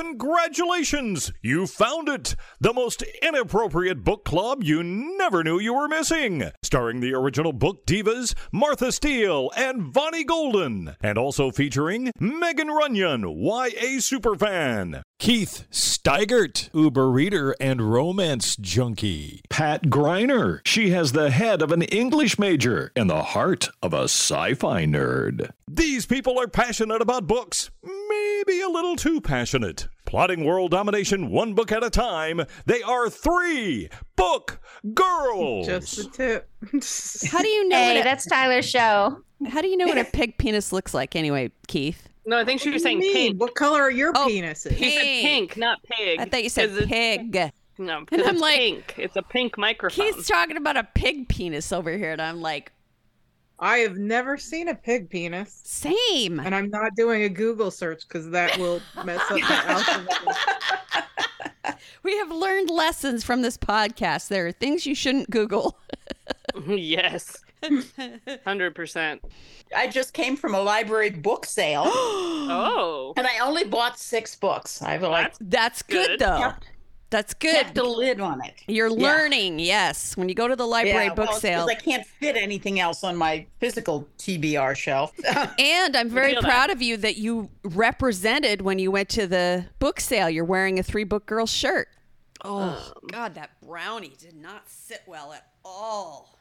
Congratulations! You found it! The most inappropriate book club you never knew you were missing. Starring the original book divas Martha Steele and Vonnie Golden. And also featuring Megan Runyon, YA superfan. Keith Steigert, Uber reader and romance junkie. Pat Greiner. She has the head of an English major and the heart of a sci fi nerd. These people are passionate about books, maybe a little too passionate. Plotting world domination one book at a time, they are three book girls. Just the tip. How do you know? Hey, a, that's Tyler's show. how do you know what a pig penis looks like anyway, Keith? No, I think she was What do you saying mean? pink. What color are your Oh, penises? She said Pink. pink, not pig. I thought you said pig. No, because I'm it's like- pink. It's a pink microphone. He's talking about a pig penis over here, and I'm like, I have never seen a pig penis, same. and I'm not doing a Google search because that will mess up my algorithm. We have learned lessons from this podcast. There are things you shouldn't Google. yes, hundred percent. I just came from a library book sale Oh, and I only bought six books. I've like That's That's good, Good. though. kept, That's good. kept a lid on it. You're Yeah. learning, yes. When you go to the library Yeah, book well, sale. I can't fit anything else on my physical TBR shelf. And I'm very feel that. proud of you that you represented when you went to the book sale. You're wearing a three book girl shirt. Oh, God, that brownie did not sit well at all.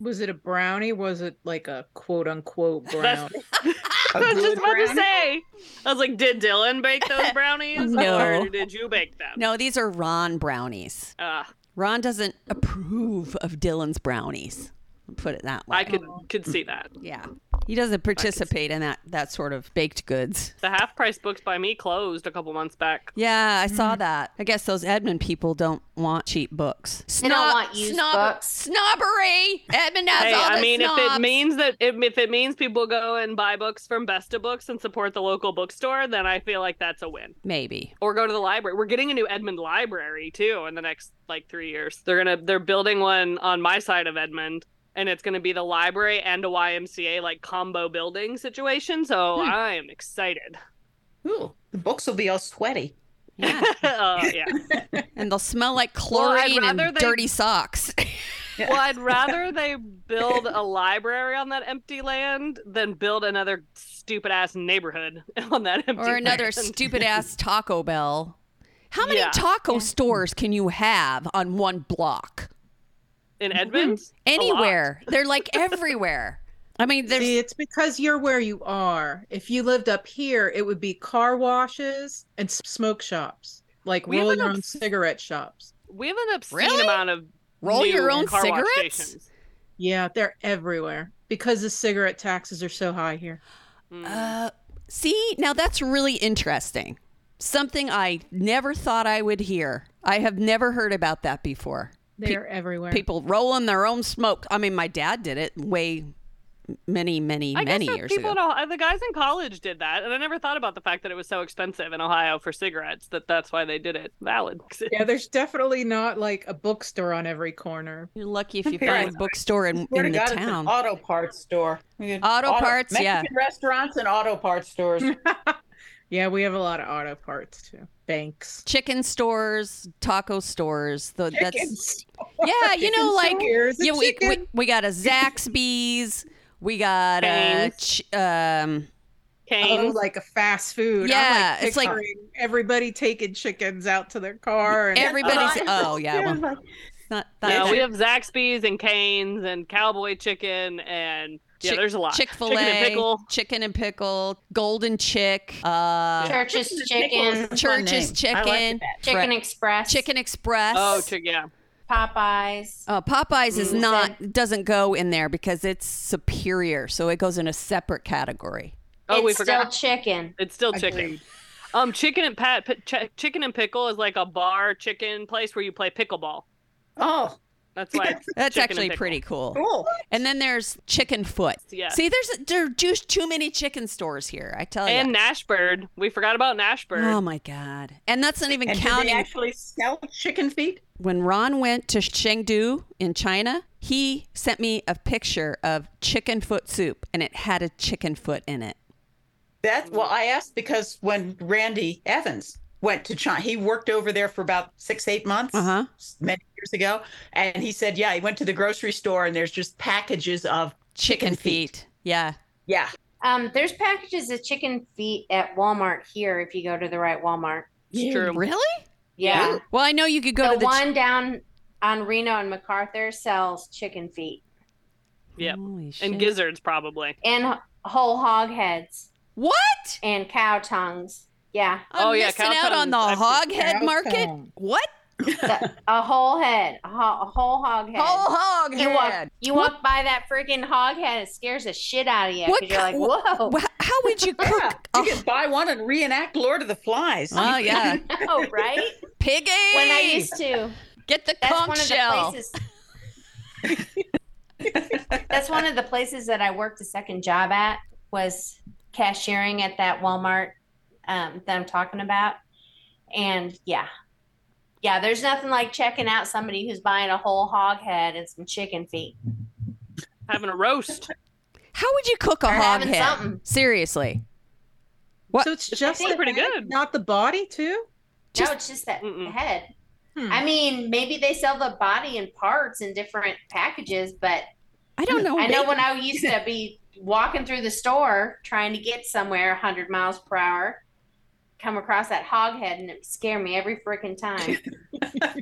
Was it a brownie? Was it like a quote unquote That's- brownie? I was just about to say. I was like, did Dylan bake those brownies, No. or did you bake them? No, these are Ron brownies. Uh, Ron doesn't approve of Dylan's brownies. I'll Put it that way. I could could see that. Yeah. He doesn't participate in that that sort of baked goods. The half price books by me closed a couple months back. Yeah, I saw hmm. that. I guess those Edmond people don't want cheap books. They don't want used books. Snobbery. Edmond has Hey, all the I mean, if it means that if, if it means people go and buy books from Best of Books and support the local bookstore, then I feel like that's a win. maybe. Or go to the library. We're getting a new Edmond library too in the next like three years. They're gonna they're building one on my side of Edmond, and it's gonna be the library and a YMCA like combo building situation. So Hmm. I am excited. Ooh, the books will be all sweaty. Yeah. uh, yeah. and they'll smell like Well, chlorine and they- dirty socks. Well, I'd rather they build a library on that empty land than build another stupid ass neighborhood on that empty or another stupid ass Taco Bell. How many Yeah. taco stores can you have on one block? In Edmond. Anywhere. They're like everywhere. I mean, there's See, it's because you're where you are. If you lived up here, it would be car washes and smoke shops, like We roll an your own obs- cigarette shops. We have an obscene Really? amount of Roll new your own car wash cigarettes? stations. Yeah, they're everywhere because the cigarette taxes are so high here. Mm. Uh, see, now that's really interesting. Something I never thought I would hear. I have never heard about that before. They're everywhere. People rolling their own smoke. I mean, my dad did it way many, many, I many guess years people ago. in the guys in college did that, and I never thought about the fact that it was so expensive in Ohio for cigarettes that that's why they did it. Valid. yeah, there's definitely not like a bookstore on every corner. You're lucky if you Here, find a bookstore in, in the God, it's an town. auto parts store. We get Auto parts, yeah. Restaurants and auto parts stores. Yeah, we have a lot of auto parts too. Banks. Chicken stores, taco stores. The, that's Chickens. yeah, you know, like yeah, we, we we got a Zaxby's. We got a ch- um. Oh, like a fast food. I'm, Yeah, it's like- everybody taking chickens out to their car and Everybody's oh yeah, well, like- not yeah, that we have Zaxby's and Cane's and Cowboy Chicken and yeah, Chick- there's a lot. Chick-fil-A, Chicken and pickle. chicken and pickle, golden chick, uh, Church's Chicken, is a fun Church's name. Like Chicken. Chicken Fre- Express, Chicken Express. Oh, chick, yeah. Popeyes. Uh, Popeyes is Mm. not doesn't go in there because it's superior, so it goes in a separate category. Oh, it's we still forgot. chicken. It's still chicken. Um, chicken and pat, p- ch- chicken and pickle is like a bar chicken place where you play pickleball. Oh, That's why it's That's chicken and actually pretty cool. cool. And then there's Chicken Foot. Yeah. See, there's there are just too many chicken stores here. I tell you. And Nashbird. We forgot about Nashbird. Oh my god! And that's not even And do counting they actually sell chicken feet? when Ron went to Chengdu in China. He sent me a picture of chicken foot soup, and it had a chicken foot in it. That well, I asked because when Randy Evans went to China. He worked over there for about six, eight months Uh-huh. many years ago. And he said, yeah, he went to the grocery store and there's just packages of Chicken feet. Yeah. Yeah. Um, there's packages of chicken feet at Walmart here if you go to the right Walmart. It's true. Really? Yeah. Well, I know you could go the to the ch- one down on Reno and MacArthur sells chicken feet Yep. Holy shit. And gizzards probably. and whole hog heads What? and cow tongues. Yeah, I'm Oh, yeah, missing cow out on the tongues. I've hog head cow market. What? The- a whole head, a, ho- a whole hog head. Whole hog you walk, head. you walk by that freaking hog head, it scares the shit out of you What because you're like, whoa. Wha- How would you Yeah. cook You a could buy one and reenact Lord of the Flies. Oh yeah, I know, right? piggy. When I used to, get the that's conch one of shell. the places. that's one of the places that I worked a second job at was cashiering at that Walmart um, that I'm talking about, and yeah, yeah. There's nothing like checking out somebody who's buying a whole hog head and some chicken feet. Having a roast. How would you cook a Or hog head? something. What? What? So it's It's just actually the pretty head, good. not the body too. Just- no, it's just that Mm-mm. head. Hmm. I mean, maybe they sell the body in parts in different packages, but I don't know. I know when I used to be walking through the store trying to get somewhere 100 miles per hour, come across that hog head and it would scare me every freaking time.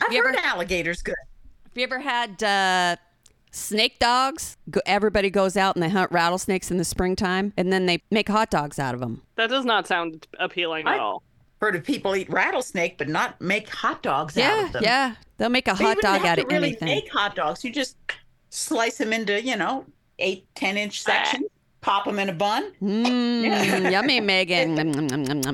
I've You heard ever- alligators good. Have you ever had uh, snake dogs? Go, everybody goes out and they hunt rattlesnakes in the springtime, and then they make hot dogs out of them. That does not sound appealing I- at all. Heard of people eat rattlesnake, but not make hot dogs out Yeah, of them. yeah. They'll make a They hot dog have out to of really anything. make hot dogs. You just slice them into, you know, eight, 10 inch sections, pop them in a bun. Mmm, yummy, Megan.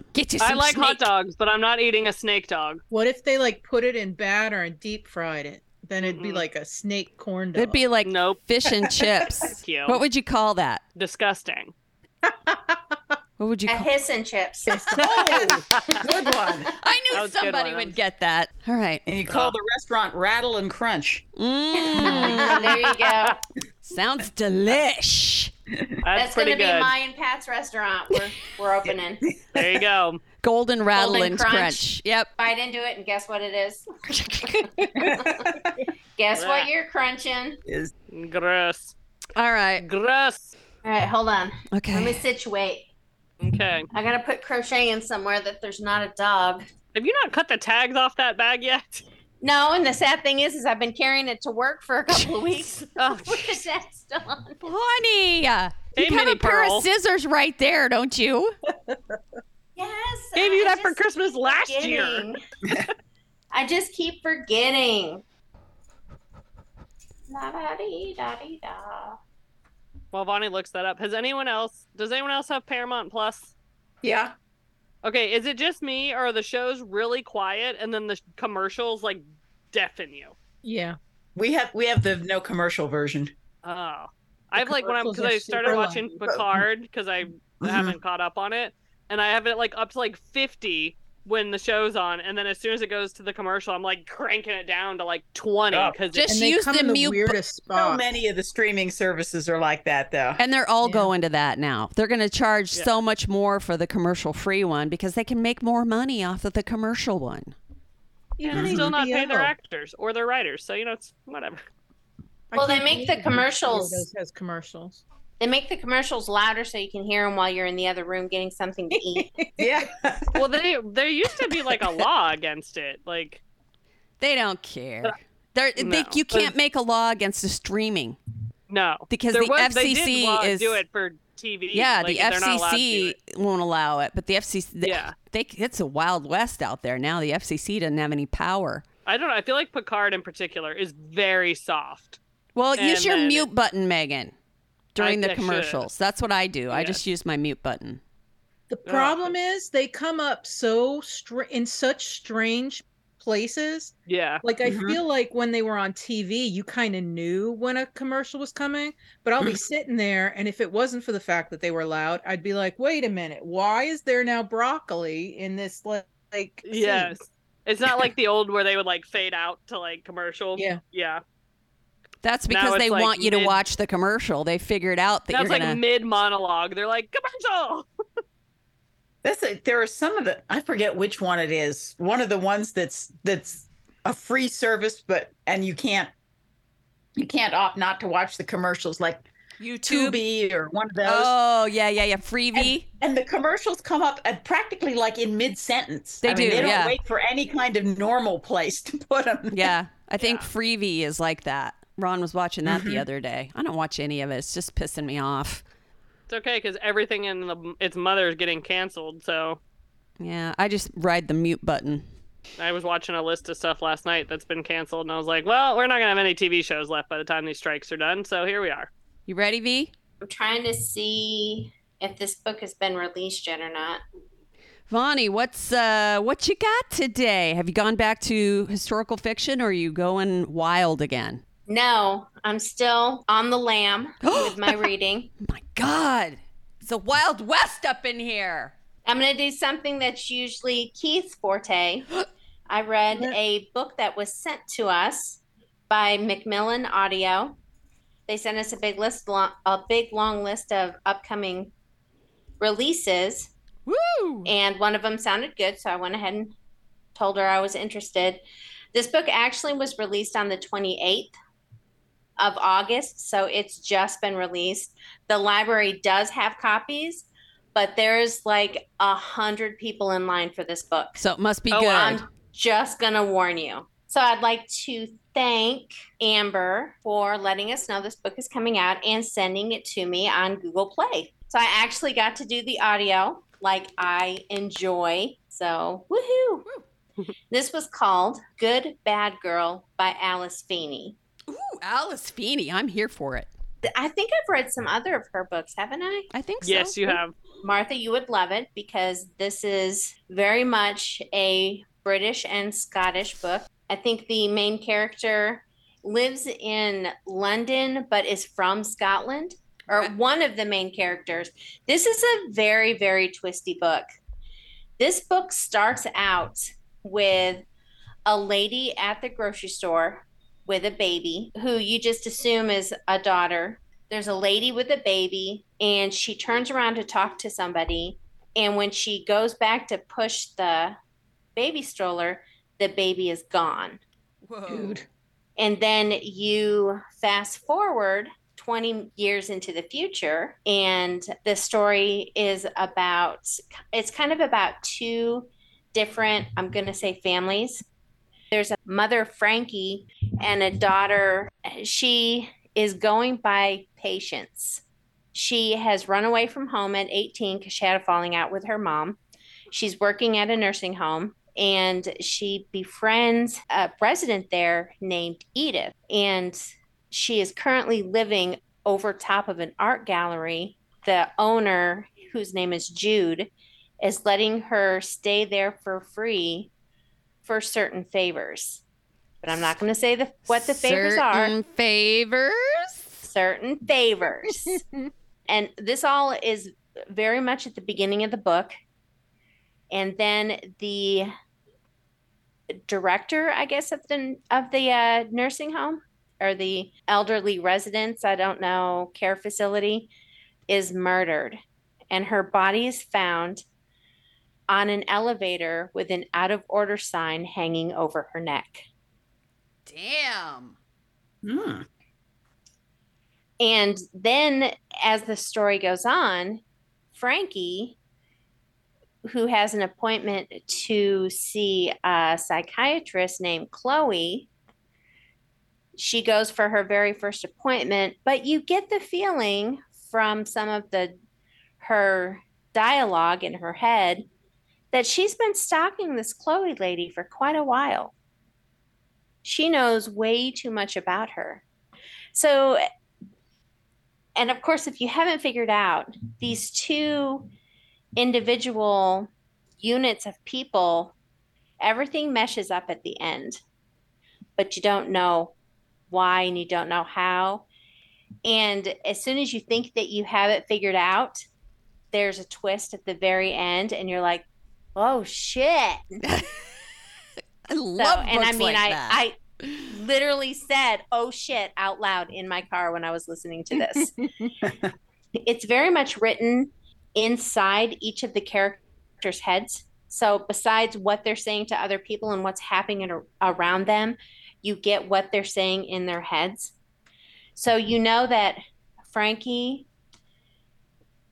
Get you some I like hot dogs, but I'm not eating a snake dog. What if they like put it in batter and deep fried it? Then it'd be like a snake corn dog. It'd be like Nope. fish and chips. Thank you. What would you call that? Disgusting. What would you A call? hiss and chips. Oh, good one. I knew was a good somebody would get that. All right. And you call the restaurant Rattle and Crunch. Mmm, there you go. sounds delish. That's, That's, going to be good. my and Pat's restaurant. We're, we're opening. There you go. Golden rattle and crunch. crunch. Yep. Bite into it and guess what it is? Guess what you're crunching? Is Gross. All right. Gross. All right, hold on. Okay. Let me situate. Okay. I got to put crochet in somewhere that there's not a dog. Have you not cut the tags off that bag yet? No, and the sad thing is, is I've been carrying it to work for a couple of weeks Oh, with the tag still on. Honey, Hey, you have a pair Pearl. of scissors right there, don't you? Yes. Gave you I that for Christmas keep last year. I just keep forgetting. La da dee da dee da. While Vonnie looks that up, has anyone else? Does anyone else have Paramount Plus? yeah. Okay, is it just me, or are the shows really quiet and then the commercials like deafen you? yeah. We have we have the no commercial version. Oh, I've like when I'm because I started watching loud. Picard because I Mhm. haven't caught up on it, and I have it like up to like fifty when the show's on, and then as soon as it goes to the commercial, I'm like cranking it down to like 20 because Just And they use come the in the mute bu- weirdest So many of the streaming services are like that, though. And they're all Yeah. going to that now. They're going to charge Yeah. so much more for the commercial free one because they can make more money off of the commercial one. Even and still not pay their actors or their writers, so you know it's whatever. Well, they make the commercials- does- has commercials. They make the commercials louder so you can hear them while you're in the other room getting something to eat. Yeah. Well, they there used to be like a law against it, like They don't care. They're, they, you can't make a law against the streaming. no, Because There the was- they did FCC law- is- do it for TV. Yeah, like, the they're not allowed to do FCC won't allow it, but the FCC, they, Yeah. they, it's a wild west out there now. The FCC doesn't have any power. I don't know. I feel like Picard in particular is very soft. Well, use your then- mute button, Megan, during I- the I should. commercials. That's what I do. I just use my mute button. The problem is they come up so str- in such strange places. Yeah. Like I Mhm. feel like when they were on TV, you kind of knew when a commercial was coming. But I'll be sitting there, and if it wasn't for the fact that they were loud, I'd be like, "Wait a minute, why is there now broccoli in this like?" like scene?" Yes. It's not like the old where they would like fade out to like commercial. Yeah. Yeah. That's because they like want you to watch the commercial. They figured out that That's you're like gonna. mid monologue. They're like commercial. That's a, there are some of the I forget which one it is. One of the ones that's that's a free service, but and you can't you can't opt not to watch the commercials like YouTube. Tubi or one of those. Oh yeah, yeah, yeah. Freevee. and the commercials come up at practically like in mid sentence. They I mean, do, They don't yeah. wait for any kind of normal place to put them. yeah, I think Freevee is like that. Ron was watching that Mm-hmm. the other day. I don't watch any of it. It's just pissing me off. It's okay because everything in the, its mother is getting canceled. So Yeah, I just ride the mute button. I was watching a list of stuff last night that's been canceled, and I was like, well, we're not gonna have any TV shows left by the time these strikes are done. So here we are. You ready, V? I'm trying to see if this book has been released yet or not. Vonnie, what's uh what you got today? Have you gone back to historical fiction or are you going wild again? No, I'm still on the lam with my oh reading. My God. It's a wild west up in here. I'm going to do something that's usually Keith's forte. I read a book that was sent to us by Macmillan Audio. They sent us a big list, a big long list of upcoming releases, Woo! and one of them sounded good, so I went ahead and told her I was interested. This book actually was released on the 28th of August, so it's just been released. The library does have copies, but there's like a hundred people in line for this book. So it must be Oh, good. I'm just gonna warn you. So I'd like to thank Amber for letting us know this book is coming out and sending it to me on Google Play. So I actually got to do the audio like I enjoy. So woohoo! Hmm. this was called Good Bad Girl by Alice Feeney. Ooh, Alice Feeney. I'm here for it. I think I've read some other of her books, haven't I? I think so. Yes, you have. Martha, you would love it because this is very much a British and Scottish book. I think the main character lives in London but is from Scotland, or Okay. one of the main characters. This is a very, very twisty book. This book starts out with a lady at the grocery store with a baby who you just assume is a daughter. There's a lady with a baby, and she turns around to talk to somebody. And when she goes back to push the baby stroller, the baby is gone. Whoa. Dude. And then you fast forward 20 years into the future, and the story is about it's kind of about two different, I'm going to say, families. There's a mother, Frankie, and a daughter. She is going by patience. She has run away from home at 18 because she had a falling out with her mom. She's working at a nursing home and she befriends a resident there named Edith. And she is currently living over top of an art gallery. The owner, whose name is Jude, is letting her stay there for free for certain favors. But I'm not going to say the, what the favors are Certain favors. certain favors. and this all is very much at the beginning of the book. And then the director, I guess, of the of the uh, nursing home or the elderly residence, I don't know, care facility, is murdered, and her body is found on an elevator with an out of order sign hanging over her neck. Damn. Hmm. And then as the story goes on, Frankie, who has an appointment to see a psychiatrist named Chloe, she goes for her very first appointment, but you get the feeling from some of the her dialogue in her head that she's been stalking this Chloe lady for quite a while. She knows way too much about her. So and of course, if you haven't figured out these two individual units of people, everything meshes up at the end, but you don't know why and you don't know how. And as soon as you think that you have it figured out, there's a twist at the very end, and you're like, oh shit. I So, love and I mean, like I. I literally said, oh shit, out loud in my car when I was listening to this. it's very much written inside each of the characters' heads. So besides what they're saying to other people and what's happening around them, you get what they're saying in their heads. So you know that Frankie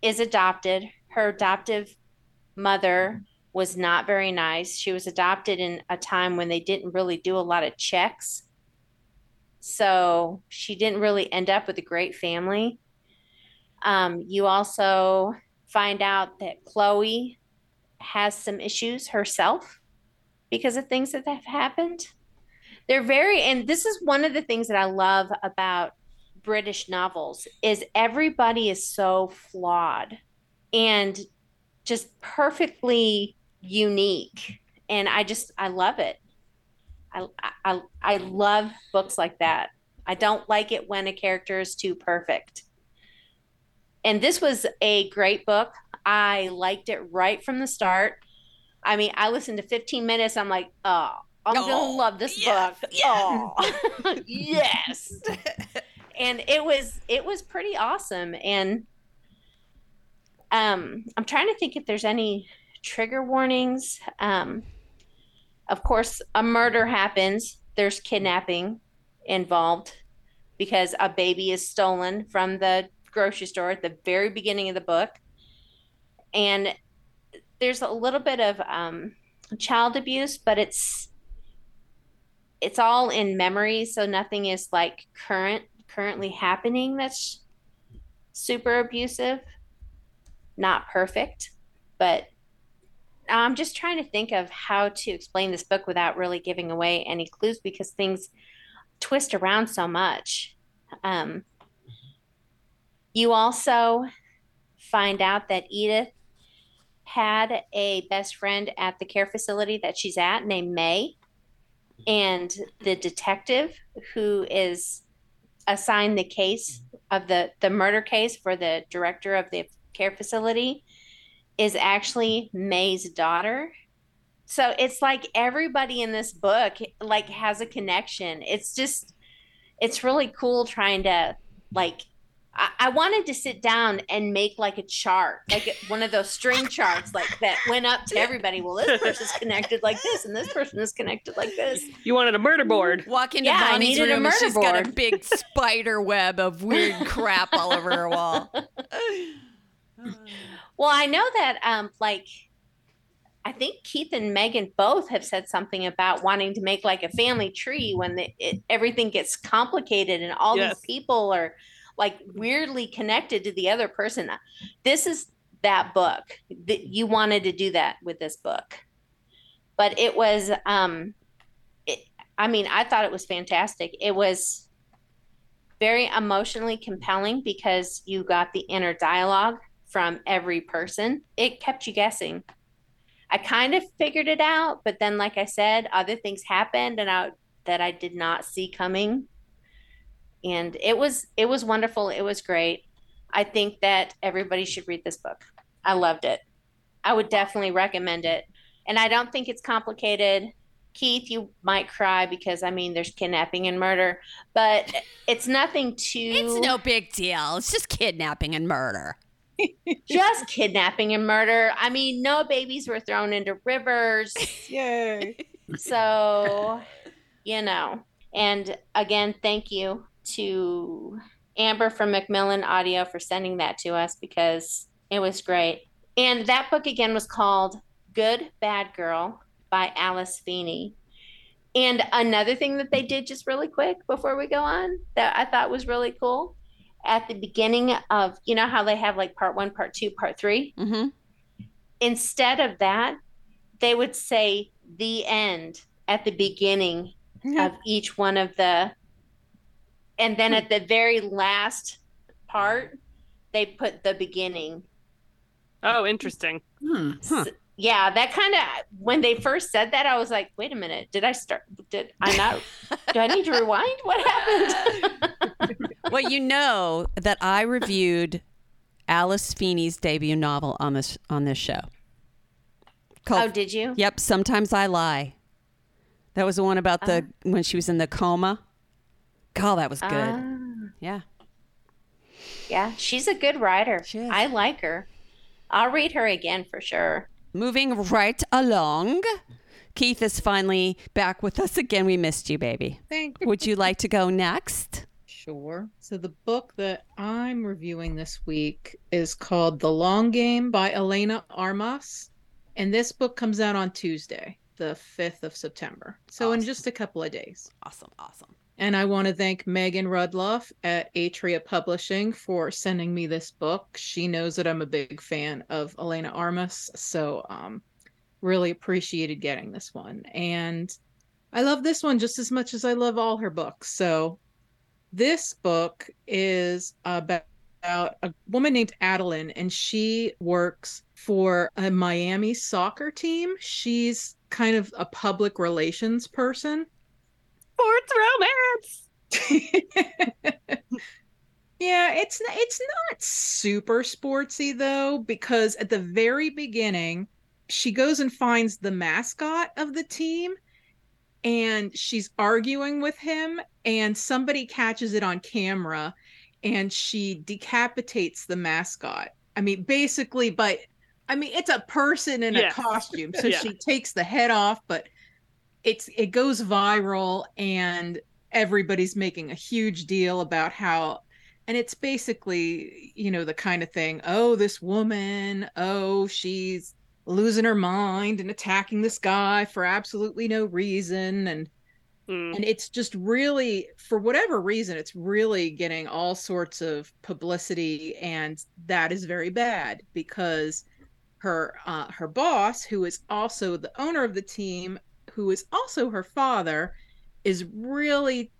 is adopted. Her adoptive mother was not very nice. She was adopted in a time when they didn't really do a lot of checks. So she didn't really end up with a great family. Um, you also find out that Chloe has some issues herself because of things that have happened. They're very, and this is one of the things that I love about British novels is everybody is so flawed and just perfectly unique. And I just, I love it. I, I, I love books like that. I don't like it when a character is too perfect. And this was a great book. I liked it right from the start. I mean, I listened to 15 minutes. I'm like, oh, I'm Oh, gonna love this yes, book. Oh, yes. and it was it was pretty awesome. And um, I'm trying to think if there's any trigger warnings. Um, of course, a murder happens. There's kidnapping involved because a baby is stolen from the grocery store at the very beginning of the book. And there's a little bit of um, child abuse, but it's it's all in memory, so nothing is like current currently happening that's super abusive. Not perfect, but I'm just trying to think of how to explain this book without really giving away any clues because things twist around so much. Um, you also find out that Edith had a best friend at the care facility that she's at named May. And the detective who is assigned the case of the, the murder case for the director of the care facility is actually May's daughter. So it's like everybody in this book like has a connection. It's just it's really cool trying to like I, I wanted to sit down and make like a chart, like one of those string charts, like that went up to everybody. Well, this person's connected like this, and this person is connected like this. You wanted a murder board. Walk into Yeah, I Vonnie's needed a room and murder she's got a big spider web of weird crap all over her wall. Well, I know that um like I think Keith and Megan both have said something about wanting to make like a family tree when the, it, everything gets complicated and all Yes. these people are like weirdly connected to the other person. This is that book that you wanted to do that with this book. But it was um it, I mean, I thought it was fantastic. It was very emotionally compelling because you got the inner dialogue from every person. It kept you guessing. I kind of figured it out, but then, like I said, other things happened and I that I did not see coming. And it was it was wonderful. It was great. I think that everybody should read this book. I loved it. I would definitely recommend it. And I don't think it's complicated. Keith, you might cry because I mean there's kidnapping and murder, but it's nothing too It's no big deal. It's just kidnapping and murder. just kidnapping and murder. I mean, no babies were thrown into rivers. Yay. So, you know. And again, thank you to Amber from Macmillan Audio for sending that to us because it was great. And that book again was called Good Bad Girl by Alice Feeney. And another thing that they did just really quick before we go on that I thought was really cool at the beginning of, you know, how they have like part one, part two, part three? Mm-hmm. instead of that, they would say the end at the beginning of each one of the, and then at the very last part, they put the beginning. Oh, interesting. Hmm. Huh. S- Yeah, that kind of when they first said that, I was like, wait a minute, did I start? Did I not? do I need to rewind? What happened? well, you know that I reviewed Alice Feeney's debut novel on this on this show. oh, did you? yep, sometimes I lie. That was the one about the when she was in the coma. God, that was good. Ah, yeah. yeah, she's a good writer. I like her. I'll read her again for sure. moving right along. Keith is finally back with us again. We missed you, baby. Thank you. Would you like to go next? Sure. So the book that I'm reviewing this week is called The Long Game by Elena Armas. And this book comes out on Tuesday, the 5th of September. So in just a couple of days. Awesome, awesome. And I want to thank Megan Rudloff at Atria Publishing for sending me this book. She knows that I'm a big fan of Elena Armas, so um, really appreciated getting this one. And I love this one just as much as I love all her books. So this book is about a woman named Adeline, and she works for a Miami soccer team. She's kind of a public relations person. Sports romance. yeah, it's n- it's not super sportsy though because at the very beginning she goes and finds the mascot of the team and she's arguing with him and somebody catches it on camera and she decapitates the mascot. I mean basically but I mean it's a person in a costume so Yeah. she takes the head off but it's it goes viral and everybody's making a huge deal about how and it's basically you know the kind of thing oh this woman oh she's losing her mind and attacking this guy for absolutely no reason. And Mm. and it's just really for whatever reason it's really getting all sorts of publicity. And that is very bad because her uh, her boss who is also the owner of the team who is also her father is really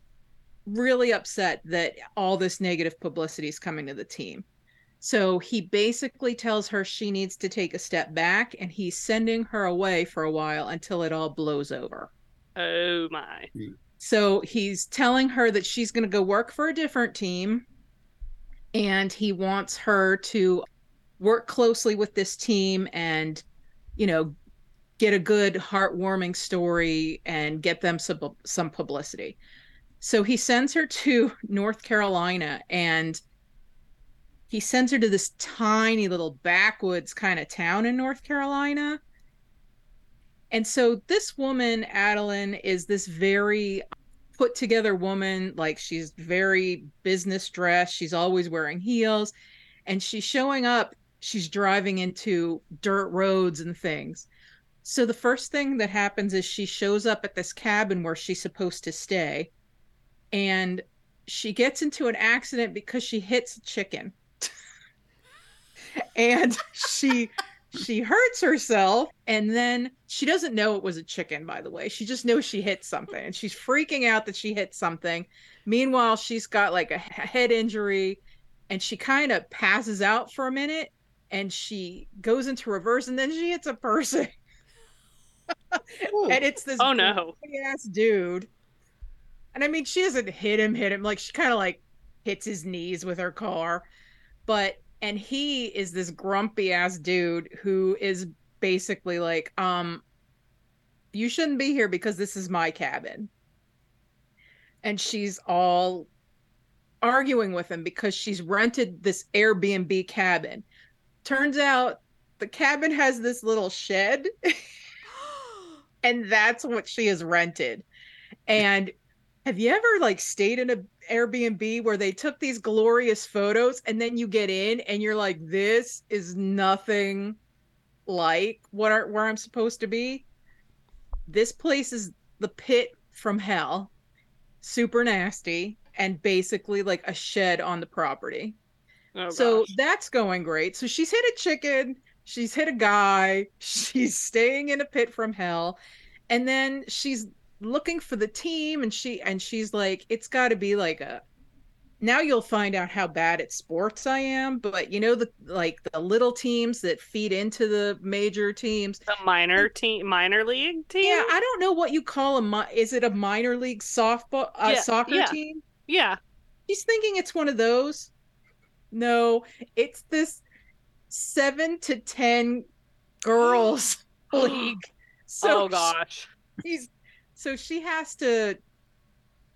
really upset that all this negative publicity is coming to the team so he basically tells her she needs to take a step back and he's sending her away for a while until it all blows over Oh my. so he's telling her that she's going to go work for a different team and he wants her to work closely with this team and you know get a good heartwarming story and get them some some publicity. So he sends her to North Carolina and he sends her to this tiny little backwoods kind of town in North Carolina. And so this woman, Adeline, is this very put together woman. Like she's very business dressed. She's always wearing heels. And she's showing up, she's driving into dirt roads and things. So the first thing that happens is she shows up at this cabin where she's supposed to stay. And she gets into an accident because she hits a chicken. And she she hurts herself and then she doesn't know it was a chicken by the way. She just knows she hit something and she's freaking out that she hit something. Meanwhile she's got like a head injury and she kind of passes out for a minute and she goes into reverse and then she hits a person. And it's this Oh no. ass dude. And i mean she doesn't hit him hit him like she kind of like hits his knees with her car. But and he is this grumpy ass dude who is basically like um you shouldn't be here because this is my cabin. And she's all arguing with him because she's rented this airbnb cabin. Turns out the cabin has this little shed and that's what she has rented. And have you ever like stayed in a Airbnb where they took these glorious photos and then you get in and you're like, this is nothing like what are, where I'm supposed to be? This place is the pit from hell, super nasty, and basically like a shed on the property. Oh, so gosh. that's going great. So she's hit a chicken, she's hit a guy, she's staying in a pit from hell, and then she's looking for the team and she and she's like it's got to be like a now you'll find out how bad at sports I am, but you know the like the little teams that feed into the major teams. the minor team, minor league team. Yeah, I don't know what you call a mi- is it a minor league softball uh, Yeah, soccer yeah. team? yeah. He's thinking it's one of those. No, it's this seven to ten girls league. So oh gosh. he's so she has to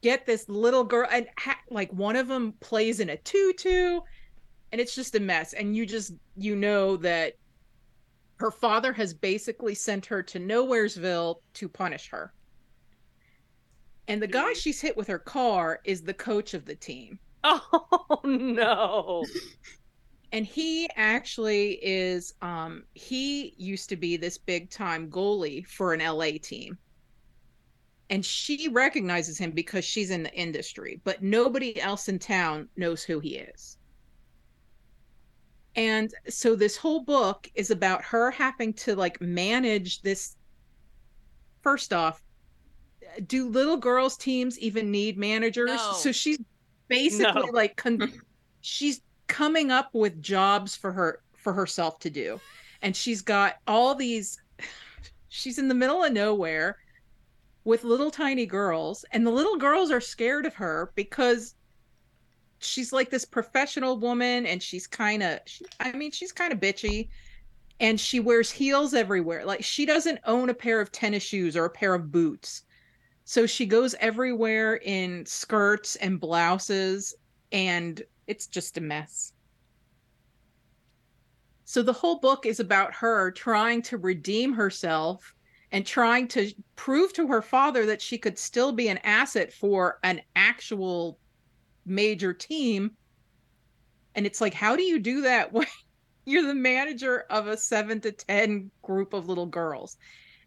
get this little girl and ha- like one of them plays in a tutu and it's just a mess and you just you know that her father has basically sent her to Nowheresville to punish her. And the guy she's hit with her car is the coach of the team. Oh no. and he actually is um he used to be this big time goalie for an LA team and she recognizes him because she's in the industry but nobody else in town knows who he is. And so this whole book is about her having to like manage this first off do little girls teams even need managers? No. so she's basically No. like con- she's coming up with jobs for her for herself to do. And she's got all these she's in the middle of nowhere with little tiny girls and the little girls are scared of her because she's like this professional woman and she's kind of i mean she's kind of bitchy and she wears heels everywhere. Like she doesn't own a pair of tennis shoes or a pair of boots. So she goes everywhere in skirts and blouses and it's just a mess. So the whole book is about her trying to redeem herself and trying to prove to her father that she could still be an asset for an actual major team. And it's like, how do you do that when you're the manager of a seven to 10 group of little girls?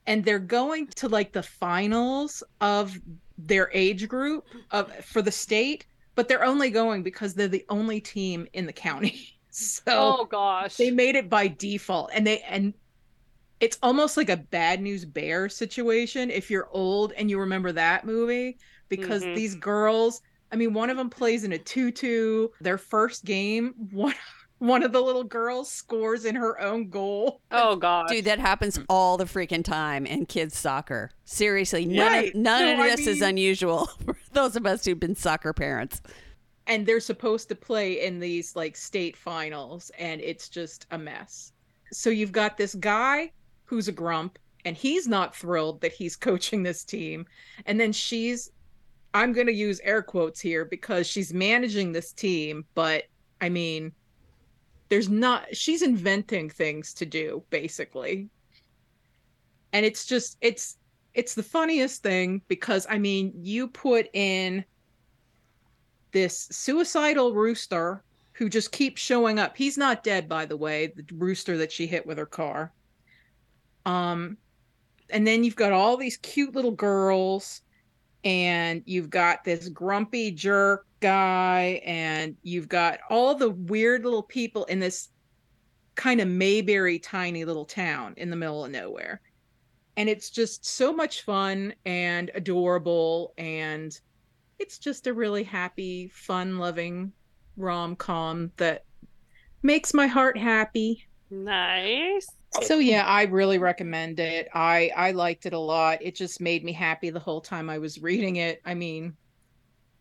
And they're going to like the finals of their age group of for the state, but they're only going because they're the only team in the county. So Oh gosh. they made it by default and they and it's almost like a bad news bear situation if you're old and you remember that movie because Mhm. these girls i mean one of them plays in a tutu their first game one one of the little girls scores in her own goal oh god. Dude, that happens all the freaking time in kids soccer. Seriously, none Right. of none No, of I this is unusual for those of us who've been soccer parents. and they're supposed to play in these like state finals and it's just a mess so you've got this guy who's a grump and he's not thrilled that he's coaching this team and then she's i'm going to use air quotes here because she's managing this team but i mean there's not she's inventing things to do basically and it's just it's it's the funniest thing because i mean you put in this suicidal rooster who just keeps showing up. He's not dead, by the way, the rooster that she hit with her car. Um, and then you've got all these cute little girls, and you've got this grumpy jerk guy, and you've got all the weird little people in this kind of Mayberry tiny little town in the middle of nowhere. And it's just so much fun and adorable and it's just a really happy, fun loving rom com that makes my heart happy. Nice. So yeah, I really recommend it. I I liked it a lot. It just made me happy the whole time I was reading it. I mean,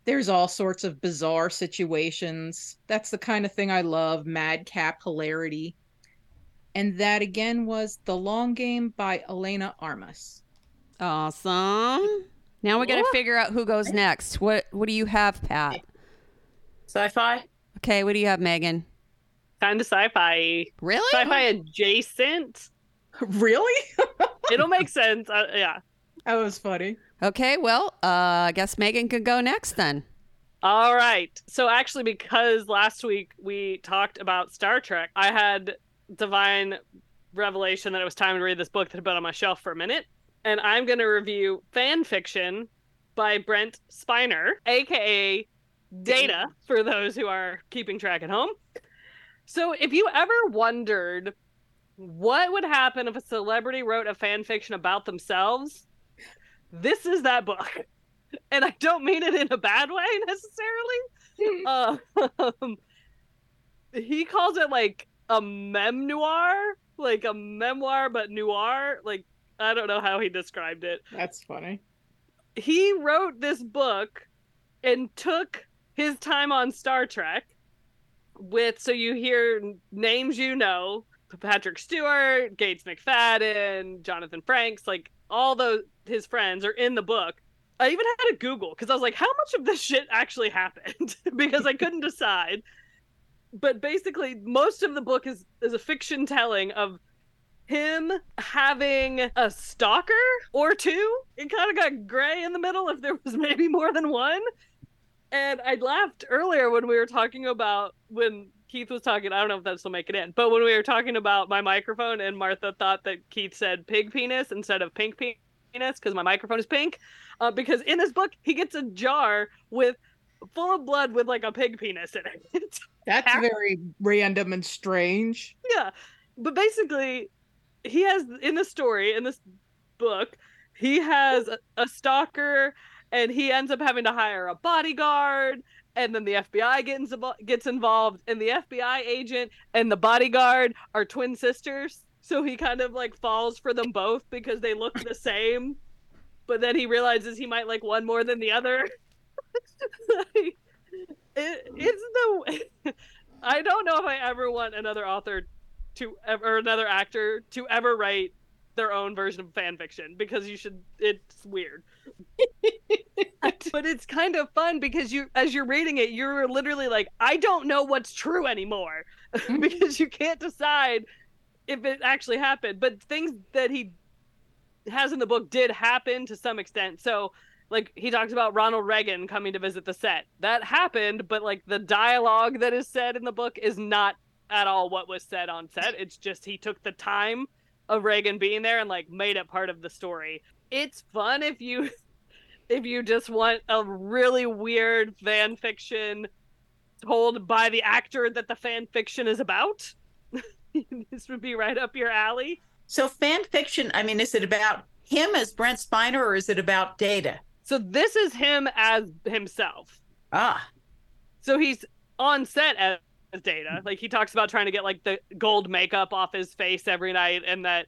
there's all sorts of bizarre situations. That's the kind of thing I love, madcap hilarity. And that again was The Long Game by Elena Armas. Awesome. Now we got to figure out who goes next. What What do you have, Pat? Sci-fi. Okay, what do you have, Megan? Kind of sci-fi. Really? Sci-fi adjacent. really? It'll make sense. Uh, yeah. That was funny. Okay, well, uh, I guess Megan could go next then. All right. So actually, because last week we talked about Star Trek, I had divine revelation that it was time to read this book that had been on my shelf for a minute, and I'm going to review fan fiction by Brent Spiner, aka Data, for those who are keeping track at home. So, if you ever wondered what would happen if a celebrity wrote a fan fiction about themselves, this is that book. And I don't mean it in a bad way necessarily. um, he calls it like a memoir, like a memoir, but noir. Like, I don't know how he described it That's funny. he wrote this book and took his time on Star Trek with so you hear names you know Patrick Stewart, Gates McFadden, Jonathan Frakes, like all those his friends are in the book. I even had to Google because I was like, how much of this shit actually happened? because I couldn't decide. But basically, most of the book is is a fiction telling of him having a stalker or two. It kind of got gray in the middle if there was maybe more than one. And I laughed earlier when we were talking about when Keith was talking. I don't know if that's will make it in, but when we were talking about my microphone and Martha thought that Keith said pig penis instead of pink penis because my microphone is pink. Uh, because in this book, he gets a jar with full of blood with like a pig penis in it. That's very random and strange. yeah. But basically, he has in the story, in this book, he has a, a stalker and he ends up having to hire a bodyguard and then the FBI gets gets involved, and the FBI agent and the bodyguard are twin sisters. So he kind of like falls for them both because they look the same, but then he realizes he might like one more than the other. it, it's the. I don't know if I ever want another author to ever or another actor to ever write their own version of fan fiction because you should it's weird but it's kind of fun because you as you're reading it you're literally like i don't know what's true anymore mm-hmm. because you can't decide if it actually happened. But things that he has in the book did happen to some extent. So like he talks about ronald reagan coming to visit the set. That happened but like the dialogue that is said in the book is not at all what was said on set. It's just he took the time of reagan being there and like made it part of the story it's fun if you if you just want a really weird fan fiction told by the actor that the fan fiction is about. this would be right up your alley. So fan fiction, I mean, is it about him as Brent Spiner or is it about Data? So this is him as himself. Ah. So he's on set as, as Data. Like he talks about trying to get like the gold makeup off his face every night and that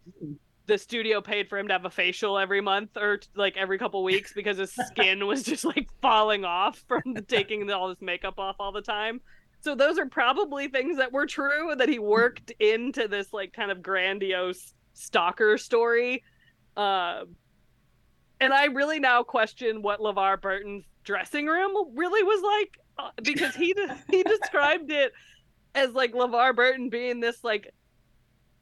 the studio paid for him to have a facial every month or like every couple weeks because his skin was just like falling off from taking all this makeup off all the time. So those are probably things that were true that he worked into this like kind of grandiose stalker story. Uh, and I really now question what LeVar Burton's dressing room really was like uh, because he he described it as like LeVar Burton being this like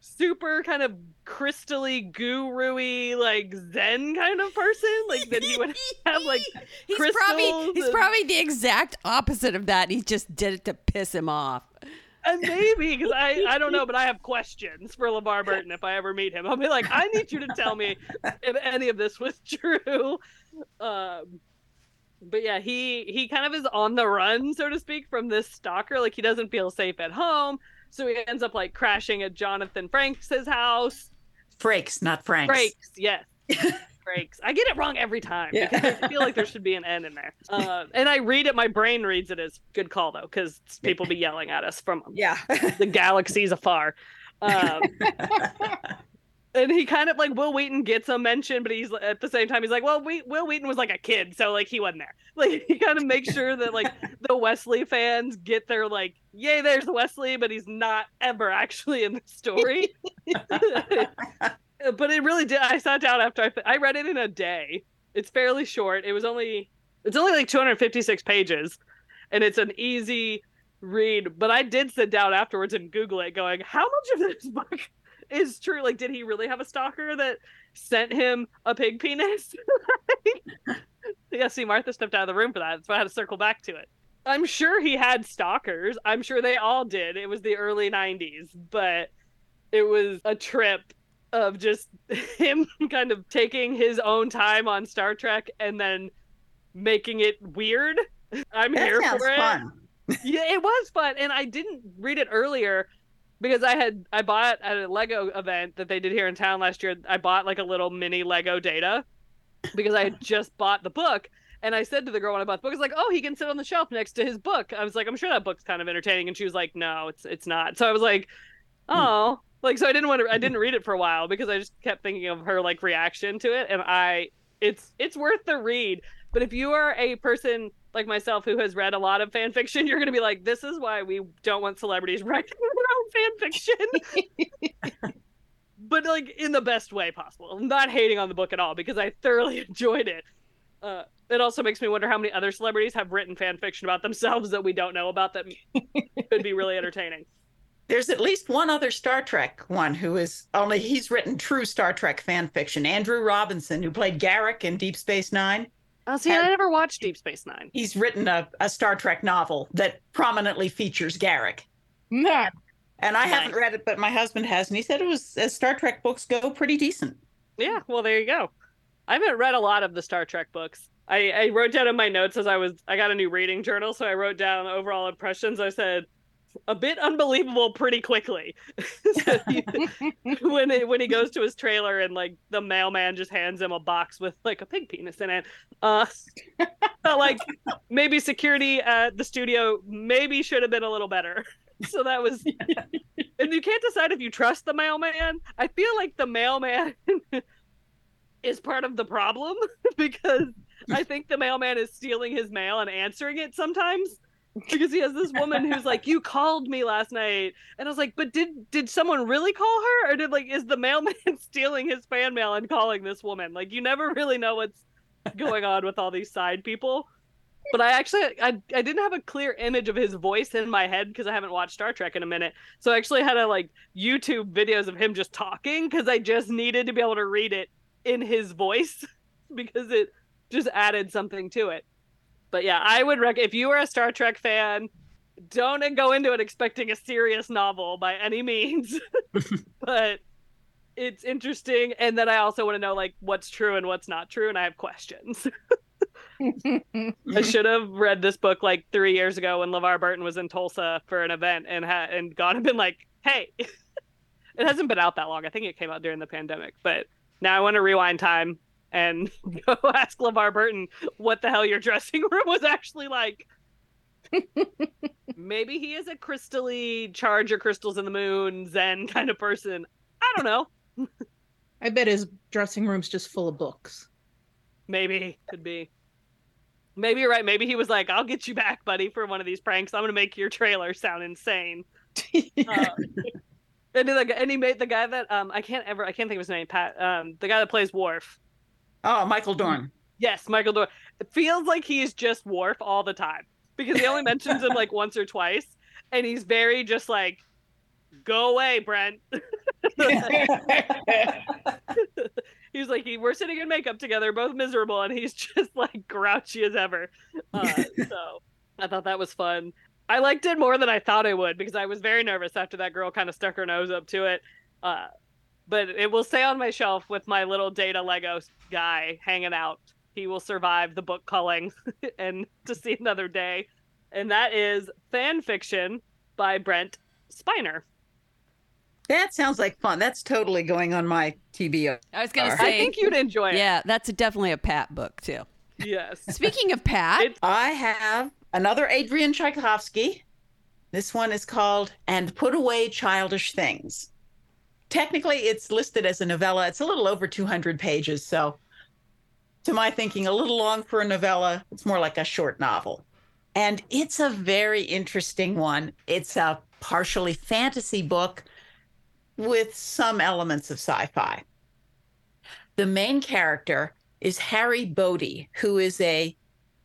super kind of crystally guru y, like zen kind of person like that he would have like he's probably he's and- probably the exact opposite of that he just did it to piss him off and maybe because I I don't know, but I have questions for LeVar Burton if I ever meet him. I'll be like, I need you to tell me if any of this was true. Um, but yeah, he he kind of is on the run, so to speak, from this stalker. Like he doesn't feel safe at home, so he ends up like crashing at Jonathan Franks' house. Frakes, not Franks. Frakes, yes. Frakes. I get it wrong every time Yeah. because I feel like there should be an N in there. Uh, and I read it, my brain reads it as good call though, because people be yelling at us from Yeah. the galaxies afar. Um, and he kind of like Wil Wheaton gets a mention, but he's at the same time he's like, well, we, Wil Wheaton was like a kid, so like he wasn't there. Like he kind of makes sure that like the Wesley fans get their like, yay, there's Wesley, but he's not ever actually in the story. but it really did. I sat down after I I read it in a day. It's fairly short. It was only it's only like 256 pages, and it's an easy read. But I did sit down afterwards and Google it, going, how much of this book is true? Like, did he really have a stalker that sent him a pig penis? yeah. See, Martha stepped out of the room for that, so I had to circle back to it. I'm sure he had stalkers. I'm sure they all did. It was the early 90s, but it was a trip of just him kind of taking his own time on Star Trek and then making it weird. I'm That here for it. fun. Yeah, it was fun, and I didn't read it earlier because I had I bought at a Lego event that they did here in town last year. I bought like a little mini Lego Data because I had just bought the book. And I said to the girl when I bought the book, "It's like, oh, he can sit on the shelf next to his book." I was like, "I'm sure that book's kind of entertaining," and she was like, "No, it's it's not." So I was like, hmm. "Oh." Like so, I didn't want to. I didn't read it for a while because I just kept thinking of her like reaction to it, and I, it's it's worth the read. But if you are a person like myself who has read a lot of fan fiction, you're going to be like, this is why we don't want celebrities writing their own fan fiction. but like in the best way possible. I'm not hating on the book at all because I thoroughly enjoyed it. Uh, it also makes me wonder how many other celebrities have written fan fiction about themselves that we don't know about that could be really entertaining. There's at least one other Star Trek one who is only he's written true Star Trek fan fiction. Andrew Robinson, who played Garak in Deep Space Nine. Oh, see, I never watched Deep Space Nine. He's written a, a Star Trek novel that prominently features Garak. Nah. And I Nice. haven't read it, but my husband has, and he said it was, as Star Trek books go, pretty decent. Yeah, well, there you go. I haven't read a lot of the Star Trek books. I, I wrote down in my notes as I was I got a new reading journal, so I wrote down overall impressions. I said a bit unbelievable pretty quickly. He- when it, when he goes to his trailer and like the mailman just hands him a box with like a pig penis in it. Uh felt like maybe security at the studio maybe should have been a little better. So that was and you can't decide if you trust the mailman. I feel like the mailman is part of the problem because I think the mailman is stealing his mail and answering it sometimes because he has this woman who's like, "You called me last night," and I was like, "But did did someone really call her, or did like is the mailman stealing his fan mail and calling this woman?" Like, you never really know what's going on with all these side people. But I actually I, I didn't have a clear image of his voice in my head because I haven't watched Star Trek in a minute. So I actually had to like YouTube videos of him just talking because I just needed to be able to read it in his voice because it just added something to it. But yeah, I would rec if you are a Star Trek fan, don't go into it expecting a serious novel by any means. but it's interesting and then I also want to know like what's true and what's not true and I have questions. I should have read this book like 3 years ago when LeVar Burton was in Tulsa for an event and had and gone and been like, "Hey, it hasn't been out that long. I think it came out during the pandemic, but now I want to rewind time and go ask LeVar Burton what the hell your dressing room was actually like. Maybe he is a crystally charger crystals in the moon Zen kind of person. I don't know. I bet his dressing room's just full of books. Maybe could be. Maybe you're right. Maybe he was like, "I'll get you back, buddy, for one of these pranks. I'm gonna make your trailer sound insane." Uh, and, guy- and he made the guy that um I can't ever I can't think of his name Pat um the guy that plays Worf Oh, Michael Dorn. Yes, Michael Dorn. It feels like he's just Worf all the time because he only mentions him like once or twice, and he's very just like, "Go away, Brent." he's like, he, "We're sitting in makeup together, both miserable," and he's just like grouchy as ever. Uh, so I thought that was fun. I liked it more than I thought I would because I was very nervous after that girl kind of stuck her nose up to it. Uh, but it will stay on my shelf with my little data Lego guy hanging out. He will survive the book culling and to see another day. And that is fan fiction by Brent Spiner. That sounds like fun. That's totally going on my TBR. I was gonna say, I think you'd enjoy it. yeah, that's definitely a Pat book too. Yes. Speaking of Pat, It- I have another Adrian Tchaikovsky. This one is called And Put Away Childish Things. Technically, it's listed as a novella. It's a little over 200 pages. So, to my thinking, a little long for a novella. It's more like a short novel. And it's a very interesting one. It's a partially fantasy book with some elements of sci fi. The main character is Harry Bodie, who is a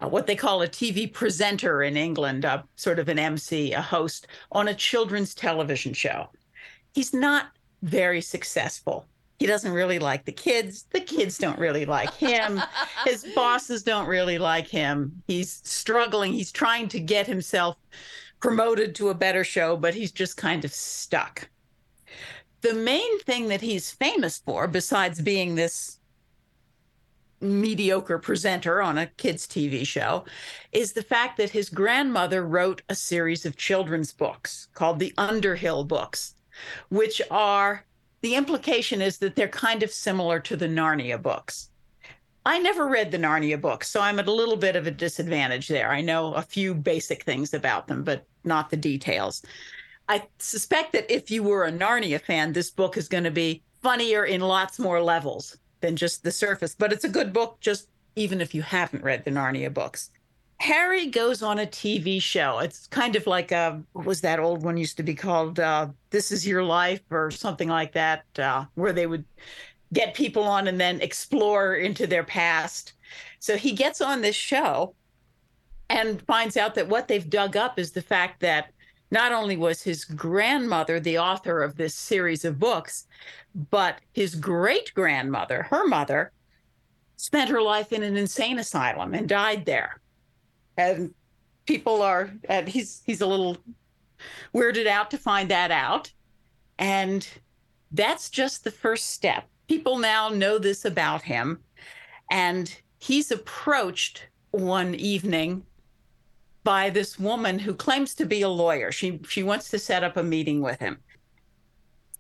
uh, what they call a TV presenter in England, uh, sort of an MC, a host on a children's television show. He's not very successful. He doesn't really like the kids. The kids don't really like him. His bosses don't really like him. He's struggling. He's trying to get himself promoted to a better show, but he's just kind of stuck. The main thing that he's famous for, besides being this mediocre presenter on a kids' TV show is the fact that his grandmother wrote a series of children's books called the Underhill books, which are the implication is that they're kind of similar to the Narnia books. I never read the Narnia books, so I'm at a little bit of a disadvantage there. I know a few basic things about them, but not the details. I suspect that if you were a Narnia fan, this book is going to be funnier in lots more levels than just the surface, but it's a good book, just even if you haven't read the Narnia books. Harry goes on a TV show. It's kind of like a, what was that old one used to be called? Uh, this is Your Life or something like that, uh, where they would get people on and then explore into their past. So he gets on this show and finds out that what they've dug up is the fact that not only was his grandmother the author of this series of books, but his great grandmother, her mother, spent her life in an insane asylum and died there. And people are, and he's he's a little weirded out to find that out. And that's just the first step. People now know this about him. And he's approached one evening by this woman who claims to be a lawyer. She she wants to set up a meeting with him.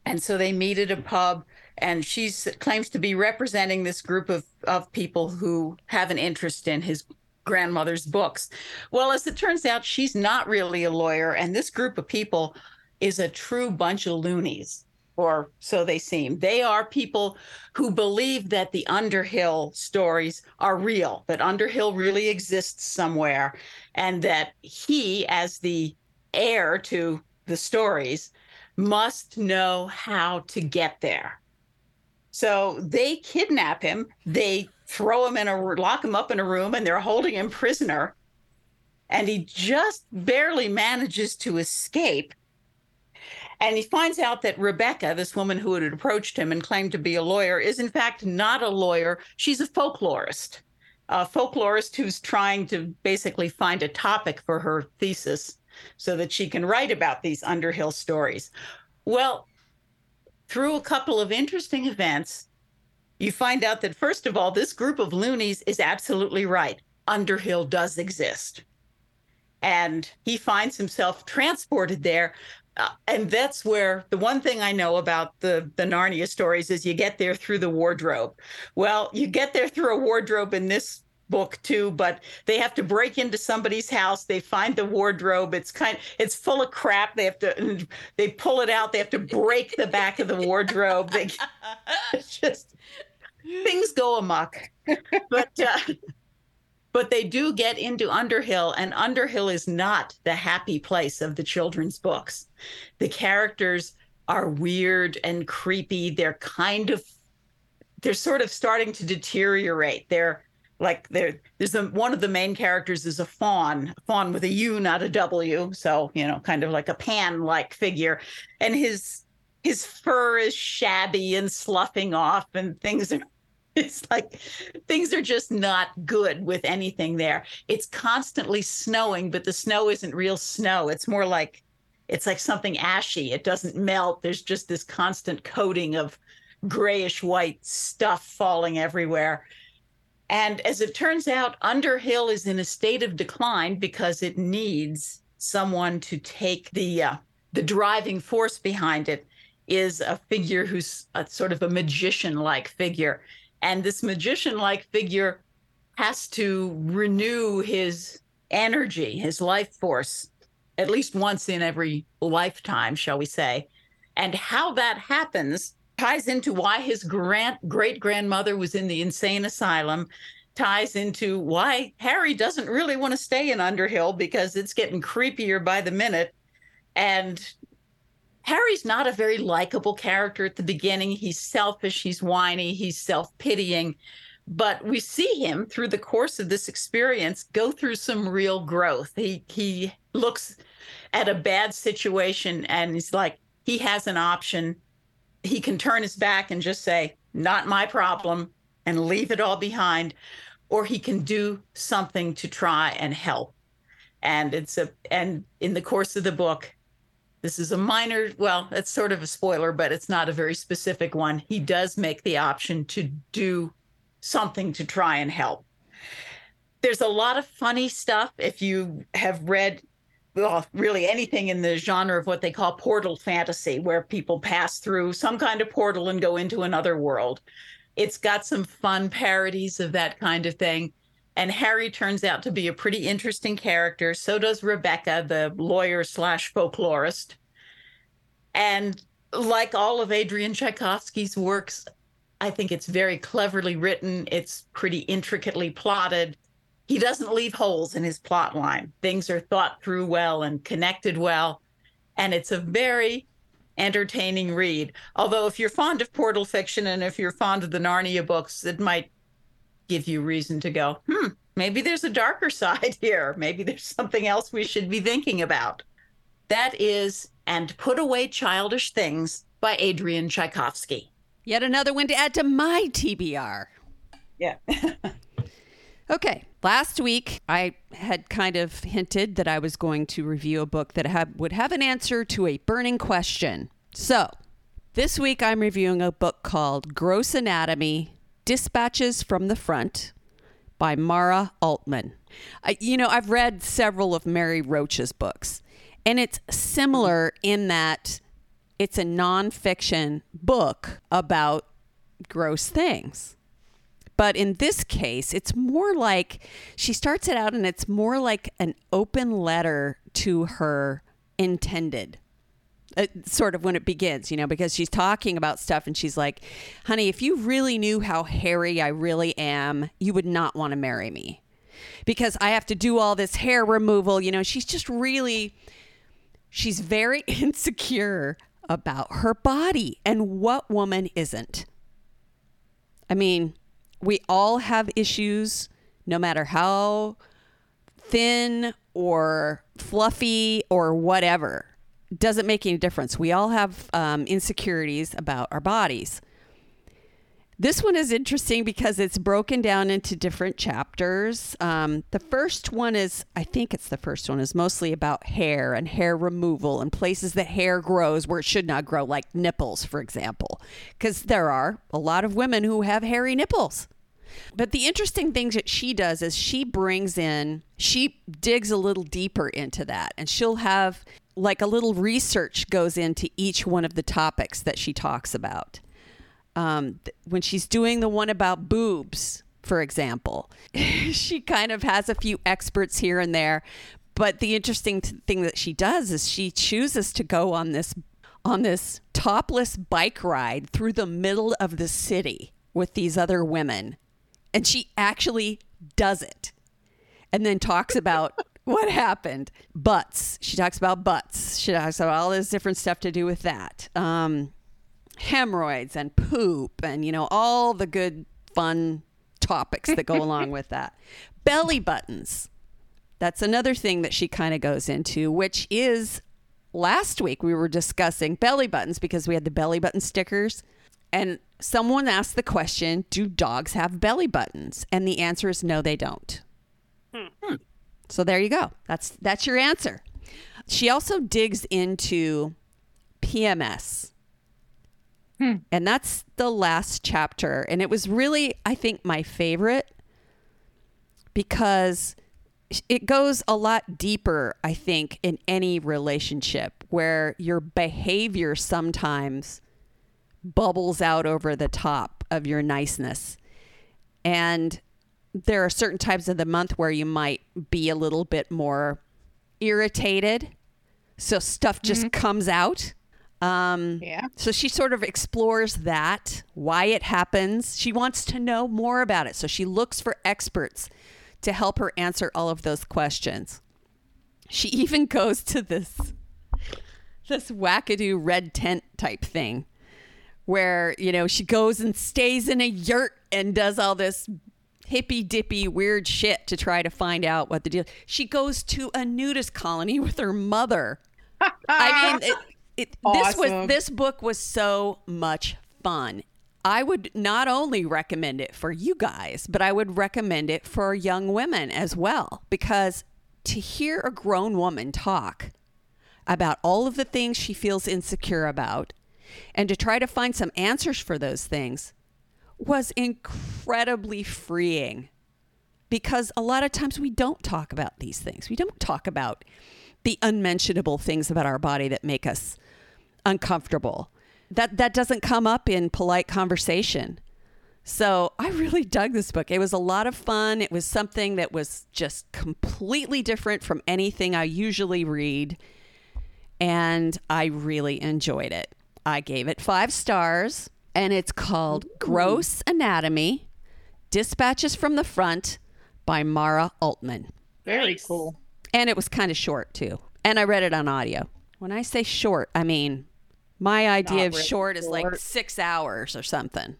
And so they meet at a pub and she claims to be representing this group of, of people who have an interest in his grandmother's books. Well, as it turns out, she's not really a lawyer, and this group of people is a true bunch of loonies, or so they seem. They are people who believe that the Underhill stories are real, that Underhill really exists somewhere, and that he, as the heir to the stories, must know how to get there. So they kidnap him. They throw him in a lock him up in a room, and they're holding him prisoner. And he just barely manages to escape. And he finds out that Rebecca, this woman who had approached him and claimed to be a lawyer, is in fact not a lawyer. She's a folklorist, a folklorist who's trying to basically find a topic for her thesis so that she can write about these Underhill stories. Well, through a couple of interesting events, you find out that, first of all, this group of loonies is absolutely right. Underhill does exist. And he finds himself transported there. Uh, and that's where the one thing I know about the, the Narnia stories is you get there through the wardrobe. Well, you get there through a wardrobe in this book too but they have to break into somebody's house they find the wardrobe it's kind it's full of crap they have to they pull it out they have to break the back of the wardrobe they just things go amok. But uh, but they do get into underhill and underhill is not the happy place of the children's books. The characters are weird and creepy. They're kind of they're sort of starting to deteriorate. They're like there there's a, one of the main characters is a faun a faun with a u not a w. So you know kind of like a pan like figure. And his his fur is shabby and sloughing off and things are it's like things are just not good with anything there. It's constantly snowing but the snow isn't real snow. It's more like it's like something ashy. It doesn't melt. There's just this constant coating of grayish white stuff falling everywhere. And as it turns out, Underhill is in a state of decline because it needs someone to take the uh, the driving force behind it. Is a figure who's a, sort of a magician like figure. And this magician like figure has to renew his energy, his life force, at least once in every lifetime, shall we say. And how that happens ties into why his grand great grandmother was in the insane asylum ties into why Harry doesn't really want to stay in Underhill because it's getting creepier by the minute and Harry's not a very likable character at the beginning. He's selfish, he's whiny, he's self-pitying, but we see him through the course of this experience go through some real growth. He he looks at a bad situation and he's like he has an option he can turn his back and just say, not my problem, and leave it all behind, or he can do something to try and help. And it's a, and in the course of the book, this is a minor, well, it's sort of a spoiler, but it's not a very specific one. He does make the option to do something to try and help. There's a lot of funny stuff. If you have read well, really anything in the genre of what they call portal fantasy, where people pass through some kind of portal and go into another world. It's got some fun parodies of that kind of thing. And Harry turns out to be a pretty interesting character. So does Rebecca, the lawyer slash folklorist. And like all of Adrian Tchaikovsky's works, I think it's very cleverly written. It's pretty intricately plotted he doesn't leave holes in his plot line. Things are thought through well and connected well. And it's a very entertaining read. Although, if you're fond of portal fiction and if you're fond of the Narnia books, it might give you reason to go, hmm, maybe there's a darker side here. Maybe there's something else we should be thinking about. That is And Put Away Childish Things by Adrian Tchaikovsky. Yet another one to add to my TBR. Yeah. Okay, last week I had kind of hinted that I was going to review a book that have, would have an answer to a burning question. So, this week I'm reviewing a book called Gross Anatomy Dispatches from the Front by Mara Altman. You know, I've read several of Mary Roach's books, and it's similar in that it's a nonfiction book about gross things. But in this case, it's more like she starts it out and it's more like an open letter to her intended. Uh, sort of when it begins, you know, because she's talking about stuff and she's like, honey, if you really knew how hairy I really am, you would not want to marry me because I have to do all this hair removal. You know, she's just really, she's very insecure about her body. And what woman isn't? I mean, we all have issues, no matter how thin or fluffy or whatever. Doesn't make any difference. We all have um, insecurities about our bodies. This one is interesting because it's broken down into different chapters. Um, the first one is, I think it's the first one, is mostly about hair and hair removal and places that hair grows where it should not grow, like nipples, for example, because there are a lot of women who have hairy nipples. But the interesting thing that she does is she brings in, she digs a little deeper into that, and she'll have like a little research goes into each one of the topics that she talks about um, th- when she's doing the one about boobs, for example, she kind of has a few experts here and there. But the interesting thing that she does is she chooses to go on this on this topless bike ride through the middle of the city with these other women, and she actually does it, and then talks about. What happened? Butts. She talks about butts. She talks about all this different stuff to do with that. Um, hemorrhoids and poop and you know all the good fun topics that go along with that belly buttons that's another thing that she kind of goes into which is last week we were discussing belly buttons because we had the belly button stickers and someone asked the question do dogs have belly buttons and the answer is no they don't so there you go that's that's your answer she also digs into pms hmm. and that's the last chapter. And it was really, I think, my favorite because it goes a lot deeper, I think, in any relationship where your behavior sometimes bubbles out over the top of your niceness. And there are certain times of the month where you might be a little bit more irritated. So stuff just comes out. Um, Yeah. so she sort of explores that, why it happens. She wants to know more about it. So she looks for experts to help her answer all of those questions. She even goes to this this wackadoo red tent type thing where, you know, she goes and stays in a yurt and does all this hippy dippy weird shit to try to find out what the deal. She goes to a nudist colony with her mother. I mean, it, it, this was this book was so much fun. I would not only recommend it for you guys, but I would recommend it for young women as well because to hear a grown woman talk about all of the things she feels insecure about and to try to find some answers for those things was incredibly freeing because a lot of times we don't talk about these things. We don't talk about the unmentionable things about our body that make us uncomfortable. That that doesn't come up in polite conversation. So I really dug this book. It was a lot of fun. It was something that was just completely different from anything I usually read. And I really enjoyed it. I gave it five stars, and it's called Gross Anatomy Dispatches from the Front by Mara Altman. Very Nice. cool. And it was kind of short too. And I read it on audio. When I say short, I mean my idea Not of really short is like six hours or something.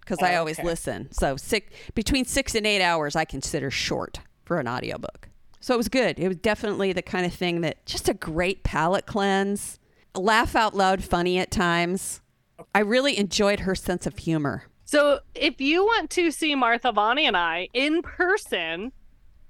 Because I always Okay. listen. So six between six and eight hours I consider short for an audiobook. So it was good. It was definitely the kind of thing that just a great palate cleanse, laugh out loud funny at times. I really enjoyed her sense of humor. So if you want to see Martha, Vonnie, and I in person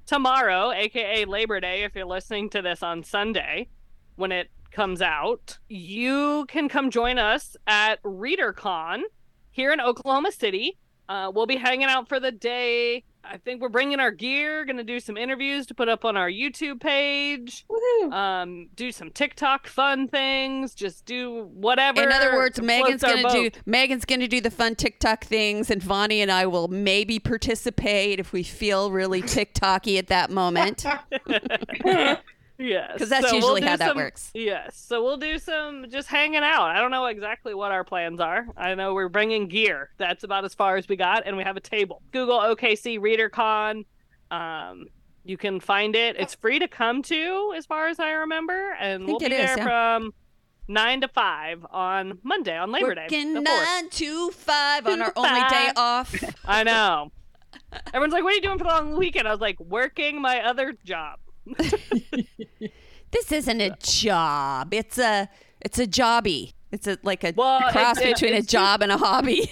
tomorrow, aka Labor Day, if you're listening to this on Sunday when it comes out, you can come join us at ReaderCon here in Oklahoma City. Uh, we'll be hanging out for the day. I think we're bringing our gear, going to do some interviews to put up on our YouTube page. Woohoo. Um, do some TikTok fun things. Just do whatever. In other words, Megan's gonna do. Megan's gonna do the fun TikTok things, and Vonnie and I will maybe participate if we feel really TikToky at that moment. Yes, 'Cause that's So usually do how that some- works. Yes, so we'll do some just hanging out. I don't know exactly what our plans are. I know we're bringing gear. That's about as far as we got, and we have a table. Google OKC ReaderCon. Um, you can find it. It's free to come to, as far as I remember, and we'll be is, there yeah. from nine to five on Monday on Labor Day. Working 4th. nine to five on our only day off. I know. Everyone's like, "What are you doing for the long weekend?" I was like, "Working my other job." This isn't a job. It's a it's a jobby. It's a like a Well, cross it- it- between a job and a hobby.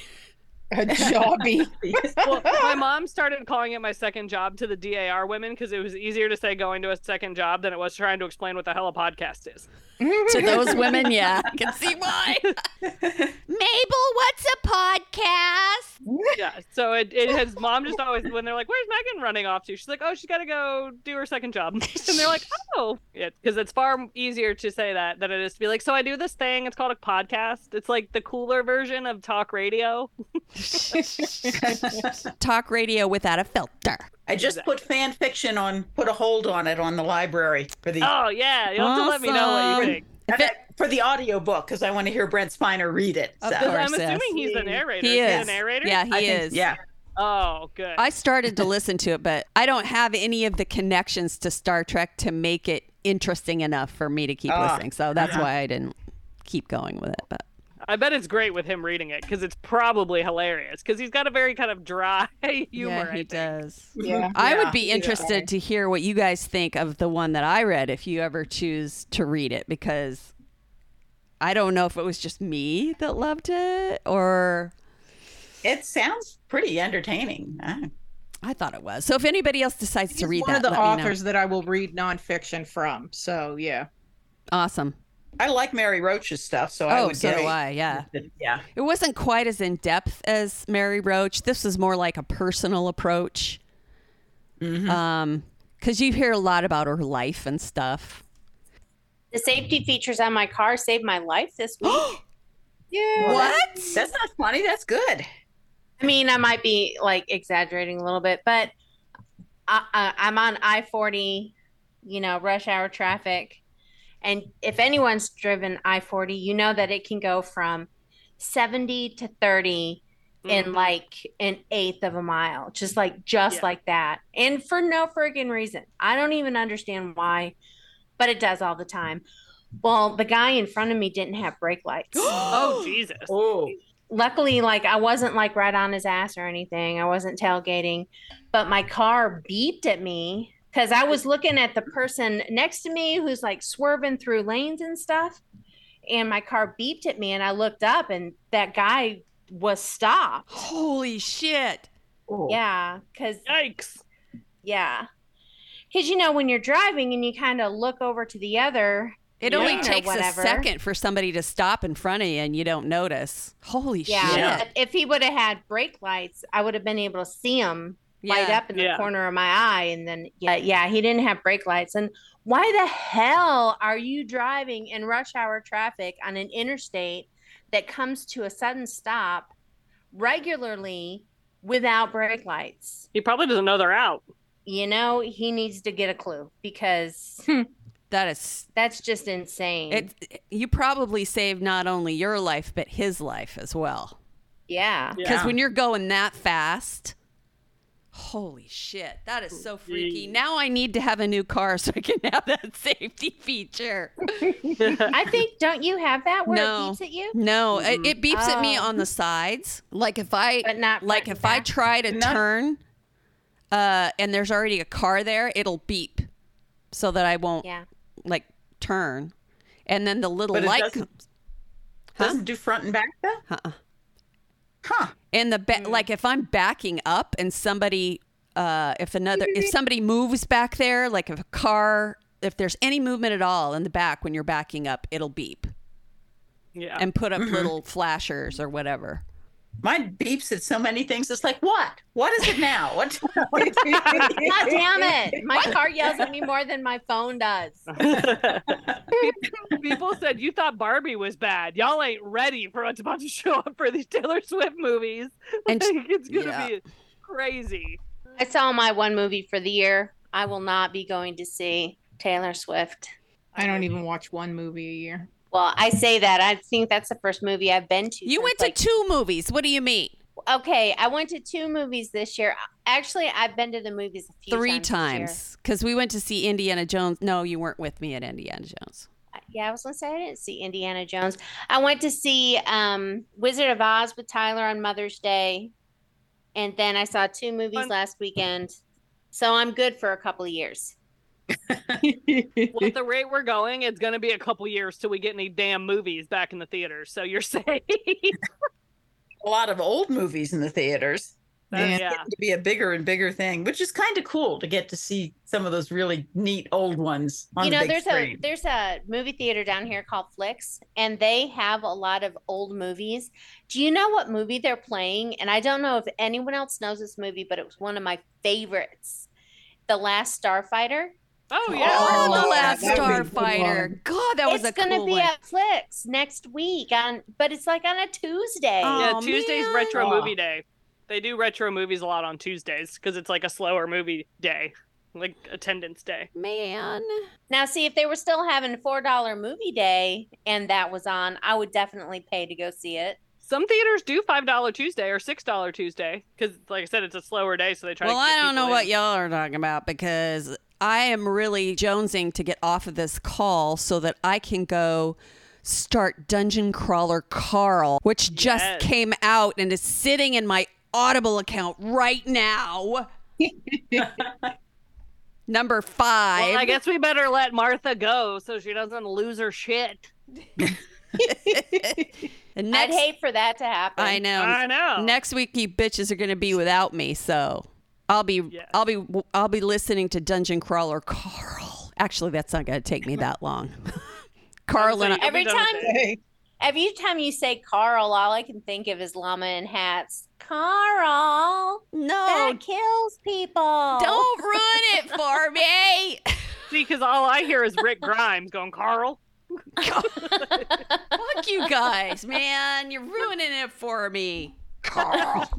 A jobby. well, my mom started calling it my second job to the DAR women because it was easier to say going to a second job than it was trying to explain what the hell a podcast is. to those women, yeah, I can see why. Mabel, what's a podcast? Yeah. So it, it has mom just always when they're like, "Where's Megan running off to?" She's like, "Oh, she's got to go do her second job," and they're like, "Oh, yeah," because it's far easier to say that than it is to be like, "So I do this thing. It's called a podcast. It's like the cooler version of talk radio." Talk radio without a filter. I just put fan fiction on, put a hold on it on the library for the Oh yeah, you'll have to let me know what you think. If it- for the audio book because I want to hear Brent Spiner read it. So. I'm assuming he's the narrator. He is. he is. the narrator? Yeah, he I think- is. Yeah. Oh, good. I started to listen to it, but I don't have any of the connections to Star Trek to make it interesting enough for me to keep Ah, listening. So that's yeah. why I didn't keep going with it. But I bet it's great with him reading it because it's probably hilarious because he's got a very kind of dry humor. yeah, I he think. does. Yeah. I Yeah. would be interested to hear what you guys think of the one that I read if you ever choose to read it because I don't know if it was just me that loved it or It sounds pretty entertaining. I- I thought it was. So if anybody else decides He's to read one that, of the let authors that I will read nonfiction from. So yeah. Awesome. I like Mary Roach's stuff, so I Oh, would so get do a- I. Yeah. Yeah. It wasn't quite as in depth as Mary Roach. This was more like a personal approach. Mhm. Um, because you hear a lot about her life and stuff. The safety features on my car saved my life this week. Yeah. What? That's not funny. That's good. I mean, I might be like exaggerating a little bit, but I, I, I'm on I 40, you know, rush hour traffic. And if anyone's driven I 40, you know that it can go from 70 to 30 in Mhm. like an eighth of a mile, just like, just Yeah. like that. And for no friggin' reason. I don't even understand why, but it does all the time. Well, the guy in front of me didn't have brake lights Oh Jesus! Oh. luckily like i wasn't like right on his ass or anything i wasn't tailgating but my car beeped at me because i was looking at the person next to me who's like swerving through lanes and stuff and my car beeped at me and i looked up and that guy was stopped Holy shit. Oh. yeah because Yikes! yeah because you know when you're driving and you kind of look over to the other It Yeah. only Or takes a second for somebody to stop in front of you and you don't notice. Holy yeah, shit. but if he would have had brake lights i would have been able to see him light up in the Yeah. corner of my eye and then yeah, yeah he didn't have brake lights and why the hell are you driving in rush hour traffic on an interstate that comes to a sudden stop regularly without brake lights He probably doesn't know they're out. you know he needs to get a clue because hmm. That is that's just insane it you probably saved not only your life but his life as well. yeah Because Yeah. when you're going that fast, holy shit, that is so freaky. Now I need to have a new car so I can have that safety feature. i think don't you have that where No. it beeps at you No, it, it beeps at me Oh. on the sides. Like if I but not like if and I try to Not- turn uh and there's already a car there, it'll beep. so that I won't Yeah. like turn. And then the little But it light doesn't- comes. Huh? Doesn't do front and back though? Uh-uh. Huh. And the ba- like if I'm backing up and somebody uh if another if somebody moves back there, like if a car if there's any movement at all in the back when you're backing up, it'll beep Yeah. and put up Mm-hmm. little flashers or whatever. Mine beeps at so many things. It's like, what? What is it now? What? God damn it! My car yells at me more than my phone does. people, people said you thought Barbie was bad. Y'all ain't ready for what's about to show up for these Taylor Swift movies. And Like, it's gonna yeah. be crazy. I saw my one movie for the year. I will not be going to see Taylor Swift. I don't even watch one movie a year. Well, I say that. I think that's the first movie I've been to. You went to like, two movies. What do you mean? Okay, I went to two movies this year. Actually, I've been to the movies a few Three times. Because we went to see Indiana Jones. No, you weren't with me at Indiana Jones. Yeah, I was gonna say I didn't see Indiana Jones. I went to see um, Wizard of Oz with Tyler on Mother's Day, and then I saw two movies last weekend. So I'm good for a couple of years. Well, at the rate we're going, it's gonna be a couple years till we get any damn movies back in the theaters. So you're safe. a lot of old movies in the theaters. Yeah. yeah. to be a bigger and bigger thing, which is kind of cool to get to see some of those really neat old ones on you the know, big there's screen. a there's a movie theater down here called Flicks, and they have a lot of old movies. Do you know what movie they're playing? And I don't know if anyone else knows this movie, but it was one of my favorites, The Last Starfighter. Oh Oh, yeah. Oh, love the last That would be a good Starfighter. God, that was it's a gonna cool be one. at Flicks next week on, but it's like on a Tuesday. Oh. Yeah, Tuesday's man. retro Aw. movie day. They do retro movies a lot on Tuesdays because it's like a slower movie day, like attendance day. Man. Now, see, if they were still having four dollar movie day and that was on, I would definitely pay to go see it. Some theaters do five dollar Tuesday or six dollar Tuesday because, like I said, it's a slower day, so they try. Well, to I don't know people what y'all are talking about because I am really jonesing to get off of this call so that I can go start Dungeon Crawler Carl, which just Yes. came out and is sitting in my Audible account right now. Number five. Well, I guess we better let Martha go so she doesn't lose her shit. And I'd hate for that to happen. I know. I know. Next week, you bitches are going to be without me, so I'll be, Yes. I'll be, I'll be listening to Dungeon Crawler Carl. Actually, that's not going to take me that long. Carl and I, Every time- Every time you say Carl, all I can think of is llama and hats. Carl, no, that kills people. don't ruin it for me. See, because all I hear is Rick Grimes going, Carl. Fuck you guys, man. You're ruining it for me. Carl.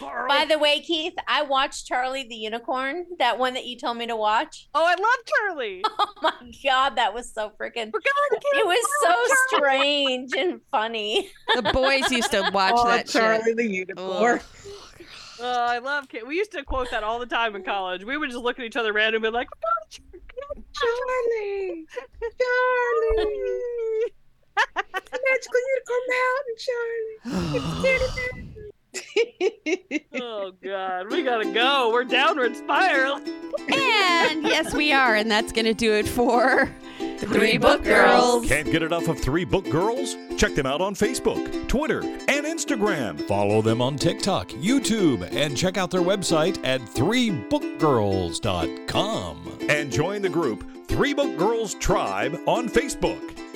Carl. By the way, Keith, I watched Charlie the Unicorn, that one that you told me to watch. oh, I love Charlie. Oh my god, that was so freaking. We're going It was so strange and funny. the boys used to watch oh, that Charlie shit. the Unicorn. Ugh. Oh, I love Kate. We used to quote that all the time in college. We would just look at each other random and be like, oh, Charlie, Charlie, magical unicorn mountain, Charlie. oh God, we gotta go. We're downward spiral. And yes, we are, and that's gonna do it for Three Book Girls. Can't get enough of Three Book Girls? Check them out on Facebook, Twitter, and Instagram. Follow them on TikTok, YouTube, and check out their website at threebookgirls.com. And join the group Three Book Girls Tribe on Facebook.